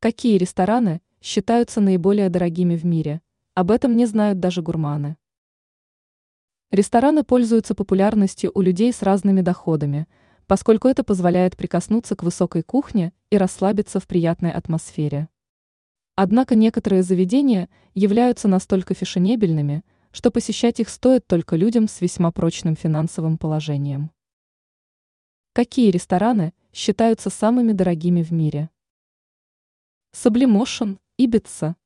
Какие рестораны считаются наиболее дорогими в мире? Об этом не знают даже гурманы. Рестораны пользуются популярностью у людей с разными доходами, поскольку это позволяет прикоснуться к высокой кухне и расслабиться в приятной атмосфере. Однако некоторые заведения являются настолько фешенебельными, что посещать их стоит только людям с весьма прочным финансовым положением. Какие рестораны считаются самыми дорогими в мире? Саблимошен, Ибица.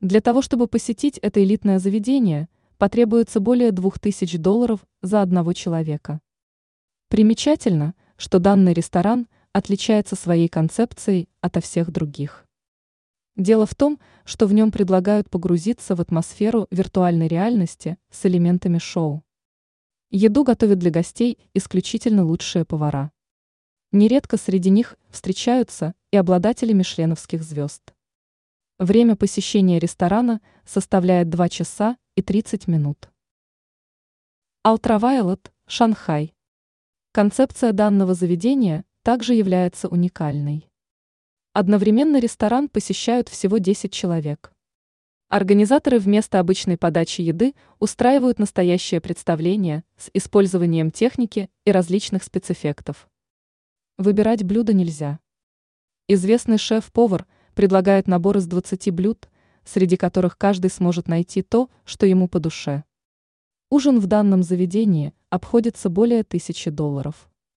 Для того, чтобы посетить это элитное заведение, потребуется более 2000 долларов за одного человека. Примечательно, что данный ресторан отличается своей концепцией ото всех других. Дело в том, что в нем предлагают погрузиться в атмосферу виртуальной реальности с элементами шоу. Еду готовят для гостей исключительно лучшие повара. Нередко среди них встречаются и обладатели мишленовских звезд. Время посещения ресторана составляет 2 часа и 30 минут. Ultraviolet, Шанхай. Концепция данного заведения также является уникальной. Одновременно ресторан посещают всего 10 человек. Организаторы вместо обычной подачи еды устраивают настоящее представление с использованием техники и различных спецэффектов. Выбирать блюда нельзя. Известный шеф-повар предлагает набор из 20 блюд, среди которых каждый сможет найти то, что ему по душе. Ужин в данном заведении обходится более тысячи долларов.